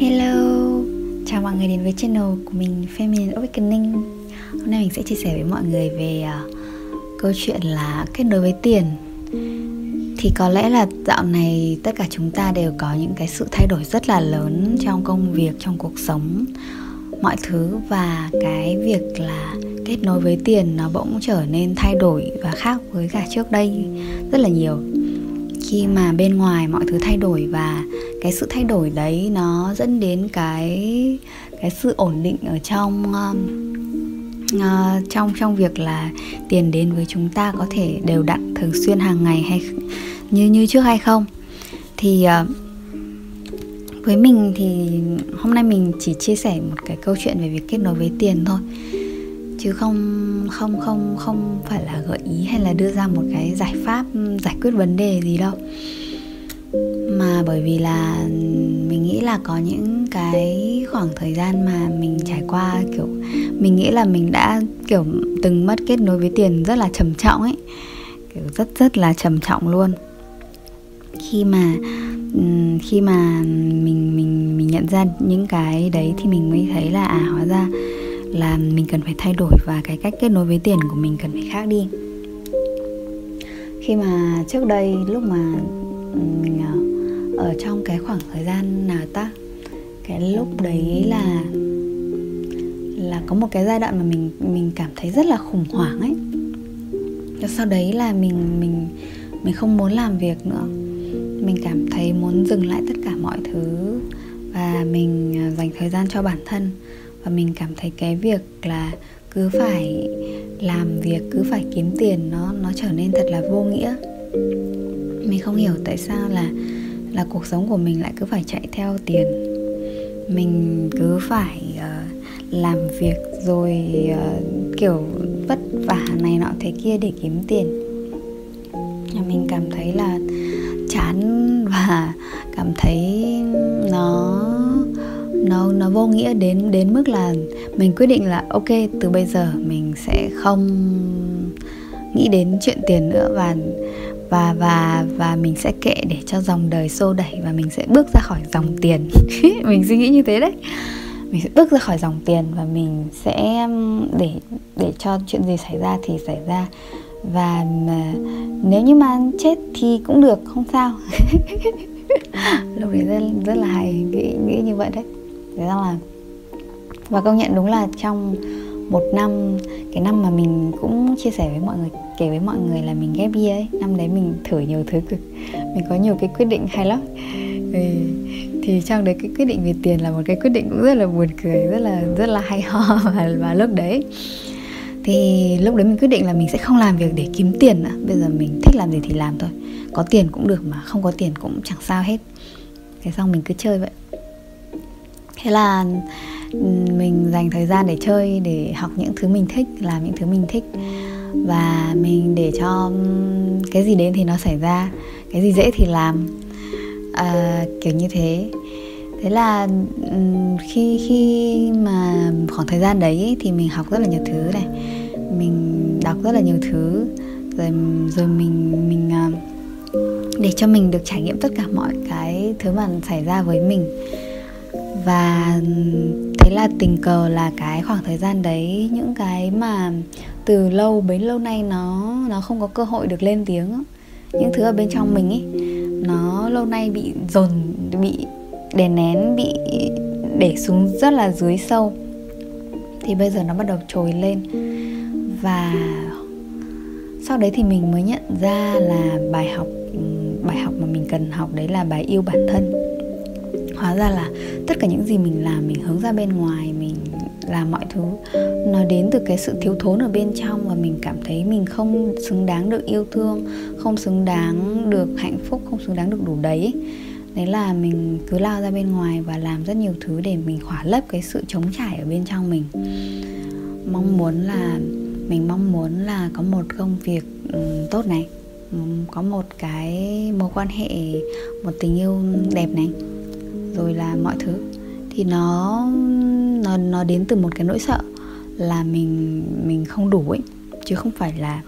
Hello, chào mọi người đến với channel của mình Feminine Awakening Hôm nay mình sẽ chia sẻ với mọi người về uh, câu chuyện là kết nối với tiền. Thì có lẽ là dạo này tất cả chúng ta đều có những cái sự thay đổi rất là lớn trong công việc, trong cuộc sống Mọi thứ. Và cái việc là kết nối với tiền nó bỗng trở nên thay đổi và khác với cả trước đây rất là nhiều. Khi mà bên ngoài mọi thứ thay đổi và cái sự thay đổi đấy nó dẫn đến cái cái sự ổn định ở trong uh, uh, trong trong việc là tiền đến với chúng ta có thể đều đặn thường xuyên hàng ngày hay như như trước hay không? Thì uh, với mình thì hôm nay mình chỉ chia sẻ một cái câu chuyện về việc kết nối với tiền thôi. Chứ không không không không phải là gợi ý hay là đưa ra một cái giải pháp giải quyết vấn đề gì đâu bởi vì là mình nghĩ là có những cái khoảng thời gian mà mình trải qua, kiểu, mình nghĩ là mình đã, kiểu, từng mất kết nối với tiền rất là trầm trọng ấy. Kiểu, rất rất là trầm trọng luôn. Khi mà khi mà mình mình mình nhận ra những cái đấy thì mình mới thấy là à hóa ra là mình cần phải thay đổi và cái cách kết nối với tiền của mình cần phải khác đi. Khi mà trước đây lúc mà mình à, ở trong cái khoảng thời gian nào ta? Cái lúc đấy là là có một cái giai đoạn mà mình mình cảm thấy rất là khủng hoảng ấy. Và sau đấy là mình mình mình không muốn làm việc nữa. Mình cảm thấy muốn dừng lại tất cả mọi thứ và mình à, dành thời gian cho bản thân. Và mình cảm thấy cái việc là cứ phải làm việc, cứ phải kiếm tiền nó nó trở nên thật là vô nghĩa. Mình không hiểu tại sao là là cuộc sống của mình lại cứ phải chạy theo tiền. Mình cứ phải uh, làm việc rồi uh, kiểu vất vả này nọ thế kia để kiếm tiền. Mình cảm thấy là chán và cảm thấy nó nó nó vô nghĩa đến đến mức là mình quyết định là ok từ bây giờ mình sẽ không nghĩ đến chuyện tiền nữa. Và và và và mình sẽ kệ để cho dòng đời xô đẩy và mình sẽ bước ra khỏi dòng tiền. Mình suy nghĩ như thế đấy. Mình sẽ bước ra khỏi dòng tiền và mình sẽ để để cho chuyện gì xảy ra thì xảy ra. Và mà, nếu như mà chết thì cũng được không sao. Lúc đấy rất, rất là hay nghĩ nghĩ như vậy đấy. Thế ra là và công nhận đúng là trong một năm cái năm mà mình cũng chia sẻ với mọi người kể với mọi người là mình ghép year ấy. Năm đấy mình thử nhiều thứ cực. Mình có nhiều cái quyết định hay lắm. Thì, thì trong đấy cái quyết định về tiền là một cái quyết định cũng rất là buồn cười rất là rất là hay ho và, và lúc đấy. Thì lúc đấy mình quyết định là mình sẽ không làm việc để kiếm tiền nữa. Bây giờ mình thích làm gì thì làm thôi. Có tiền cũng được mà không có tiền cũng chẳng sao hết. Thế xong mình cứ chơi vậy. Thế là mình dành thời gian để chơi để học những thứ mình thích làm những thứ mình thích. Và mình để cho cái gì đến thì nó xảy ra cái gì dễ thì làm. À, kiểu như thế. Thế là khi khi mà khoảng thời gian đấy thì mình học rất là nhiều thứ này. Mình đọc rất là nhiều thứ rồi rồi mình mình à, để cho mình được trải nghiệm tất cả mọi cái thứ mà xảy ra với mình. Và thế là tình cờ là cái khoảng thời gian đấy, những cái mà từ lâu bấy lâu nay nó nó không có cơ hội được lên tiếng những thứ ở bên trong mình ấy nó lâu nay bị dồn, bị đè nén, bị để xuống rất là dưới sâu. Thì bây giờ nó bắt đầu trồi lên. Và sau đấy thì mình mới nhận ra là bài học bài học mà mình cần học đấy là bài yêu bản thân hóa ra là tất cả những gì mình làm, mình hướng ra bên ngoài, mình làm mọi thứ, nó đến từ cái sự thiếu thốn ở bên trong và mình cảm thấy mình không xứng đáng được yêu thương, không xứng đáng được hạnh phúc, không xứng đáng được đủ đấy đấy là mình cứ lao ra bên ngoài và làm rất nhiều thứ để mình khỏa lấp cái sự trống trải ở bên trong mình. Mong muốn là, mình mong muốn là có một công việc tốt này có một cái mối quan hệ, một tình yêu đẹp này rồi là mọi thứ. Thì nó nó nó đến từ một cái nỗi sợ là mình mình không đủ ấy chứ không phải là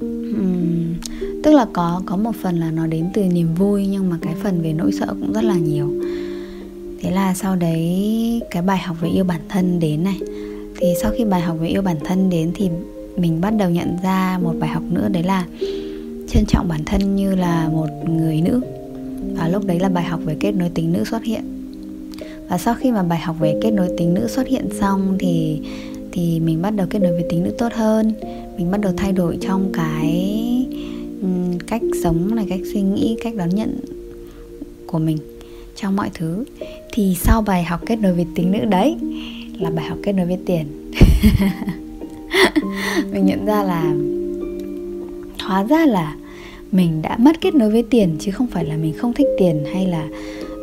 um, tức là có có một phần là nó đến từ niềm vui nhưng mà cái phần về nỗi sợ cũng rất là nhiều. Thế là sau đấy cái bài học về yêu bản thân đến này. Thì sau khi bài học về yêu bản thân đến thì mình bắt đầu nhận ra một bài học nữa đấy là trân trọng bản thân như là một người nữ và lúc đấy là bài học về kết nối tính nữ xuất hiện. Và sau khi mà bài học về kết nối tính nữ xuất hiện xong thì thì mình bắt đầu kết nối với tính nữ tốt hơn. Mình bắt đầu thay đổi trong cái cách sống này, cách suy nghĩ, cách đón nhận của mình trong mọi thứ. Thì sau bài học kết nối với tính nữ đấy là bài học kết nối với tiền. Mình nhận ra là, hóa ra là mình đã mất kết nối với tiền chứ không phải là mình không thích tiền hay là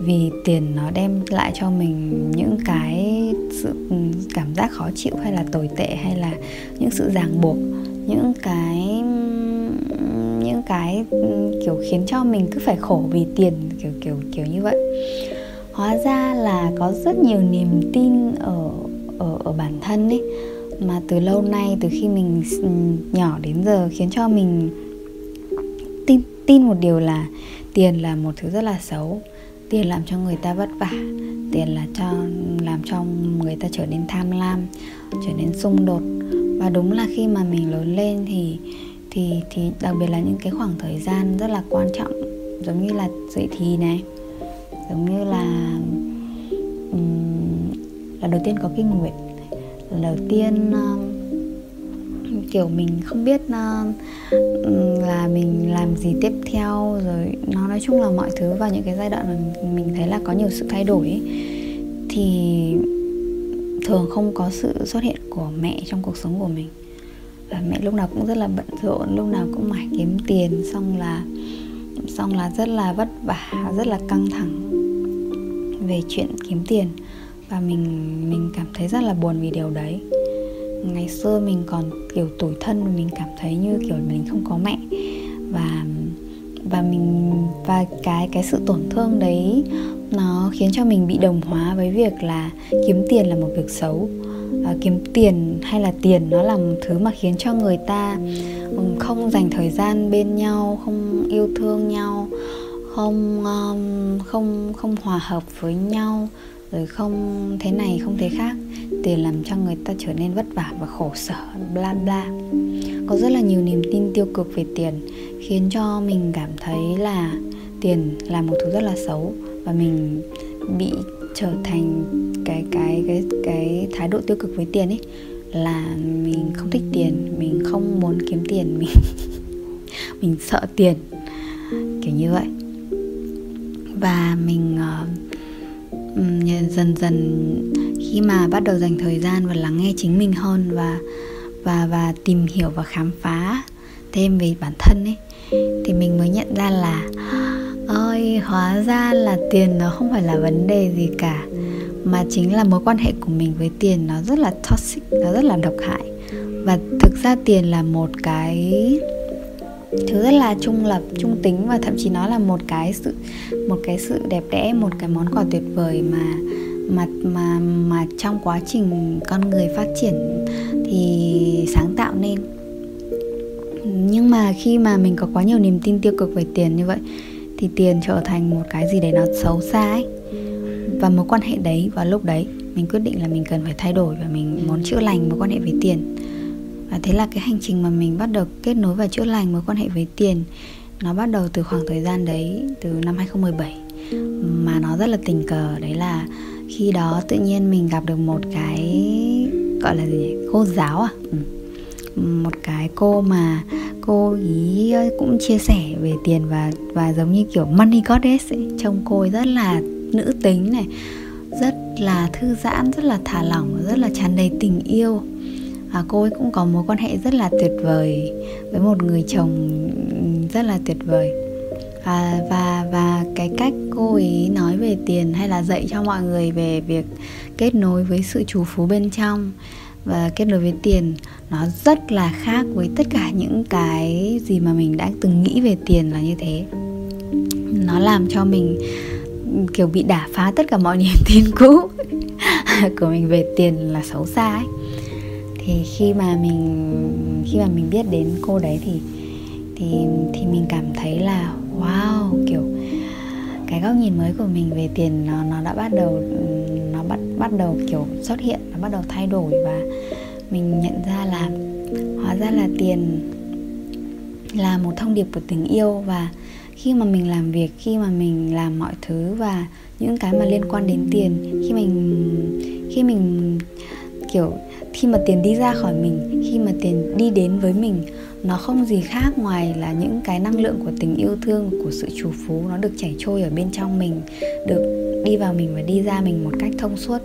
vì tiền nó đem lại cho mình những cái sự ừ, cảm giác khó chịu hay là tồi tệ hay là những sự ràng buộc, những cái những cái ừ, kiểu khiến cho mình cứ phải khổ vì tiền, kiểu kiểu kiểu như vậy. Hóa ra là có rất nhiều niềm tin ở ở ở bản thân ấy, mà từ lâu nay, từ khi mình ừ, nhỏ đến giờ khiến cho mình tin tin một điều là tiền là một thứ rất là xấu. Tiền làm cho người ta vất vả. Tiền là cho làm cho người ta trở nên tham lam trở nên xung đột. Và đúng là khi mà mình lớn lên thì thì thì đặc biệt là những cái khoảng thời gian rất là quan trọng giống như là dậy thì này giống như là um, là đầu tiên có kinh nguyệt là đầu tiên um, kiểu mình không biết uh, là mình làm gì tiếp theo rồi nó nói chung là mọi thứ vào những cái giai đoạn mà mình thấy là có nhiều sự thay đổi ấy, thì thường không có sự xuất hiện của mẹ trong cuộc sống của mình. Và mẹ lúc nào cũng rất là bận rộn lúc nào cũng mải kiếm tiền xong là xong là rất là vất vả rất là căng thẳng về chuyện kiếm tiền. Và mình mình cảm thấy rất là buồn vì điều đấy ngày xưa mình còn kiểu tủi thân mình cảm thấy như kiểu mình không có mẹ. Và và mình và cái cái sự tổn thương đấy nó khiến cho mình bị đồng hóa với việc là kiếm tiền là một việc xấu. À, kiếm tiền hay là tiền nó là một thứ mà khiến cho người ta không dành thời gian bên nhau không yêu thương nhau không um, không không hòa hợp với nhau rồi không thế này không thế khác tiền làm cho người ta trở nên vất vả và khổ sở bla bla. Có rất là nhiều niềm tin tiêu cực về tiền khiến cho mình cảm thấy là tiền là một thứ rất là xấu và mình bị trở thành cái cái cái cái thái độ tiêu cực với tiền ấy là mình không thích tiền mình không muốn kiếm tiền mình mình sợ tiền kiểu như vậy. Và mình uh, Ừ, dần dần khi mà bắt đầu dành thời gian và lắng nghe chính mình hơn và và và tìm hiểu và khám phá thêm về bản thân ấy, thì mình mới nhận ra là ơi hóa ra là tiền nó không phải là vấn đề gì cả, mà chính là mối quan hệ của mình với tiền nó rất là toxic, nó rất là độc hại. Và thực ra tiền là một cái thứ rất là trung lập, trung tính và thậm chí nó là một cái sự, một cái sự đẹp đẽ, một cái món quà tuyệt vời mà mà mà mà trong quá trình con người phát triển thì sáng tạo nên. Nhưng mà khi mà mình có quá nhiều niềm tin tiêu cực về tiền như vậy, thì tiền trở thành một cái gì đấy nó xấu xa ấy. Và mối quan hệ đấy, vào lúc đấy, mình quyết định là mình cần phải thay đổi và mình muốn chữa lành mối quan hệ với tiền và thế là cái hành trình mà mình bắt đầu kết nối và chữa lành mối quan hệ với tiền, nó bắt đầu từ khoảng thời gian đấy, từ năm 2017 mà nó rất là tình cờ, đấy là khi đó tự nhiên mình gặp được một cái, gọi là gì nhỉ? cô giáo à ừ. một cái cô mà cô ý cũng chia sẻ về tiền và và giống như kiểu money goddess ấy trông cô ấy rất là nữ tính này, rất là thư giãn, rất là thả lỏng, rất là tràn đầy tình yêu à, cô ấy cũng có mối quan hệ rất là tuyệt vời với một người chồng rất là tuyệt vời. À, và và cái cách cô ấy nói về tiền hay là dạy cho mọi người về việc kết nối với sự chủ phú bên trong và kết nối với tiền nó rất là khác với tất cả những cái gì mà mình đã từng nghĩ về tiền là như thế. Nó làm cho mình ừ, kiểu bị đả phá tất cả mọi niềm tin cũ của mình về tiền là xấu xa ấy thì khi mà mình, khi mà mình biết đến cô đấy thì thì thì mình cảm thấy là, wow, kiểu, cái góc nhìn mới của mình về tiền nó nó đã bắt đầu, nó bắt bắt đầu, kiểu, xuất hiện, nó bắt đầu thay đổi và mình nhận ra là, hóa ra là tiền là một thông điệp của tình yêu và khi mà mình làm việc, khi mà mình làm mọi thứ và những cái mà liên quan đến tiền, khi mình khi mình, kiểu khi mà tiền đi ra khỏi mình, khi mà tiền đi đến với mình, nó không gì khác ngoài là những cái năng lượng của tình yêu thương, của sự chủ phú, nó được chảy trôi ở bên trong mình, được đi vào mình và đi ra mình một cách thông suốt.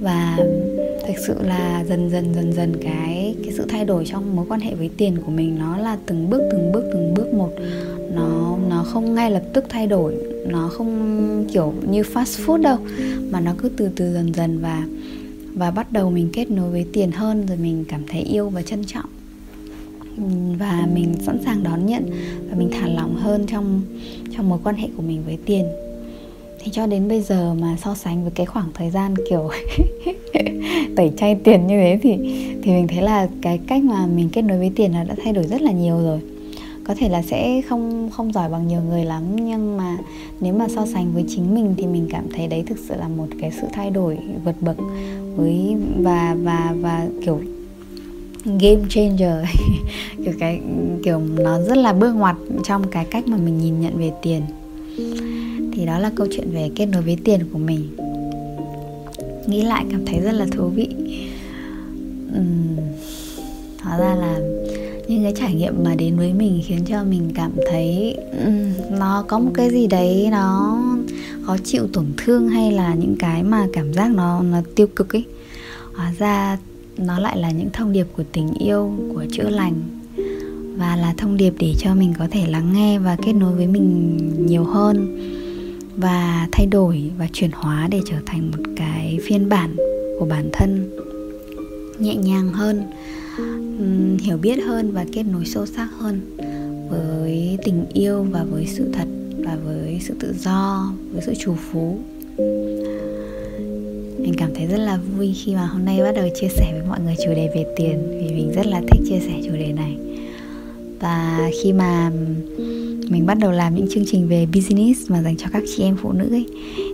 Và thực sự là dần dần dần dần cái cái sự thay đổi trong mối quan hệ với tiền của mình nó là từng bước từng bước từng bước một. Nó nó không ngay lập tức thay đổi, nó không kiểu như fast food đâu, mà nó cứ từ từ dần dần và và bắt đầu mình kết nối với tiền hơn, rồi mình cảm thấy yêu và trân trọng. Và mình sẵn sàng đón nhận và mình thả lỏng hơn trong trong mối quan hệ của mình với tiền. Thì cho đến bây giờ mà so sánh với cái khoảng thời gian kiểu tẩy chay tiền như thế thì thì mình thấy là cái cách mà mình kết nối với tiền nó đã thay đổi rất là nhiều rồi. Có thể là sẽ không không giỏi bằng nhiều người lắm, nhưng mà nếu mà so sánh với chính mình thì mình cảm thấy đấy thực sự là một cái sự thay đổi vượt bậc với và và và kiểu game changer kiểu cái kiểu nó rất là bước ngoặt trong cái cách mà mình nhìn nhận về tiền. Thì đó là câu chuyện về kết nối với tiền của mình. Nghĩ lại cảm thấy rất là thú vị. Uhm, hóa ra là những cái trải nghiệm mà đến với mình khiến cho mình cảm thấy um, nó có một cái gì đấy nó khó chịu, tổn thương hay là những cái mà cảm giác nó nó tiêu cực ấy. Hóa ra nó lại là những thông điệp của tình yêu, của chữa lành. Và là thông điệp để cho mình có thể lắng nghe và kết nối với mình nhiều hơn và thay đổi và chuyển hóa để trở thành một cái phiên bản của bản thân nhẹ nhàng hơn hiểu biết hơn và kết nối sâu sắc hơn với tình yêu và với sự thật và với sự tự do với sự chủ phú. Mình cảm thấy rất là vui khi mà hôm nay bắt đầu chia sẻ với mọi người chủ đề về tiền vì mình rất là thích chia sẻ chủ đề này. Và khi mà mình bắt đầu làm những chương trình về business mà dành cho các chị em phụ nữ ấy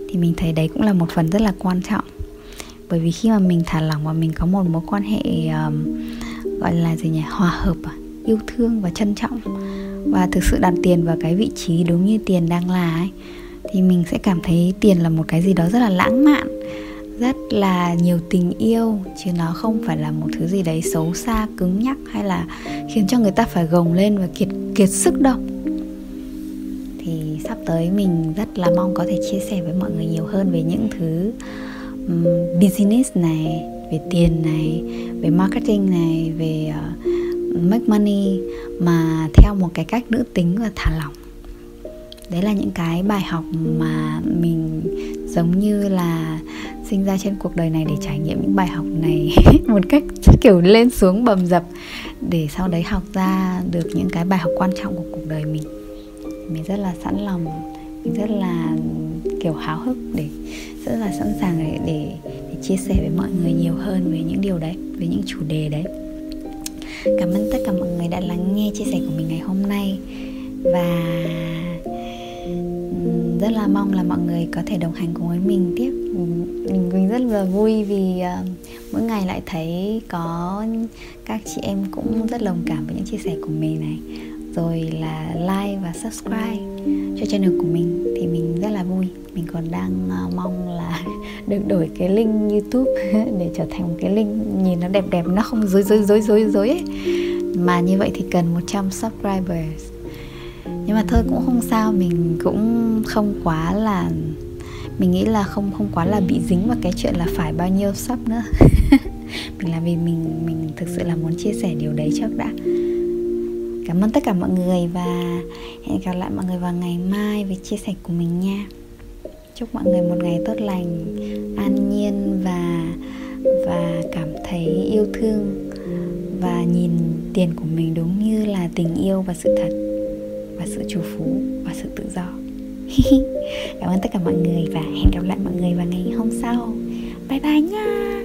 thì mình thấy đấy cũng là một phần rất là quan trọng. Bởi vì khi mà mình thả lỏng và mình có một mối quan hệ um, gọi là gì nhỉ hòa hợp yêu thương và trân trọng và thực sự đặt tiền vào cái vị trí đúng như tiền đang là ấy thì mình sẽ cảm thấy tiền là một cái gì đó rất là lãng mạn rất là nhiều tình yêu chứ nó không phải là một thứ gì đấy xấu xa cứng nhắc hay là khiến cho người ta phải gồng lên và kiệt kiệt sức đâu. Thì sắp tới mình rất là mong có thể chia sẻ với mọi người nhiều hơn về những thứ um, business này về tiền này về marketing này về uh, make money mà theo một cái cách nữ tính và thả lỏng. Đấy là những cái bài học mà mình giống như là sinh ra trên cuộc đời này để trải nghiệm những bài học này một cách kiểu lên xuống bầm dập để sau đấy học ra được những cái bài học quan trọng của cuộc đời mình. Mình rất là sẵn lòng mình rất là kiểu háo hức để rất là sẵn sàng để, để để chia sẻ với mọi người nhiều hơn về những điều đấy về những chủ đề đấy cảm ơn tất cả mọi người đã lắng nghe chia sẻ của mình ngày hôm nay. Và rất là mong là mọi người có thể đồng hành cùng với mình tiếp. Mình mình rất là vui vì uh, mỗi ngày lại thấy có các chị em cũng rất đồng cảm với những chia sẻ của mình này. Rồi là like và subscribe cho channel của mình thì mình rất là vui. Mình còn đang uh, mong là được đổi cái link youtube để trở thành một cái link nhìn nó đẹp đẹp nó không dối dối dối dối dối ấy. Mà như vậy thì cần 100 subscribers. Nhưng mà thôi cũng không sao mình cũng không quá là mình nghĩ là không không quá là bị dính vào cái chuyện là phải bao nhiêu sub nữa. Mình làm vì mình mình thực sự là muốn chia sẻ điều đấy trước đã cảm ơn tất cả mọi người và hẹn gặp lại mọi người vào ngày mai với chia sẻ của mình nha. Chúc mọi người một ngày tốt lành, an nhiên và và cảm thấy yêu thương và nhìn tiền của mình đúng như là tình yêu và sự thật và sự chủ phú và sự tự do. Cảm ơn tất cả mọi người và hẹn gặp lại mọi người vào ngày hôm sau. Bye bye nha!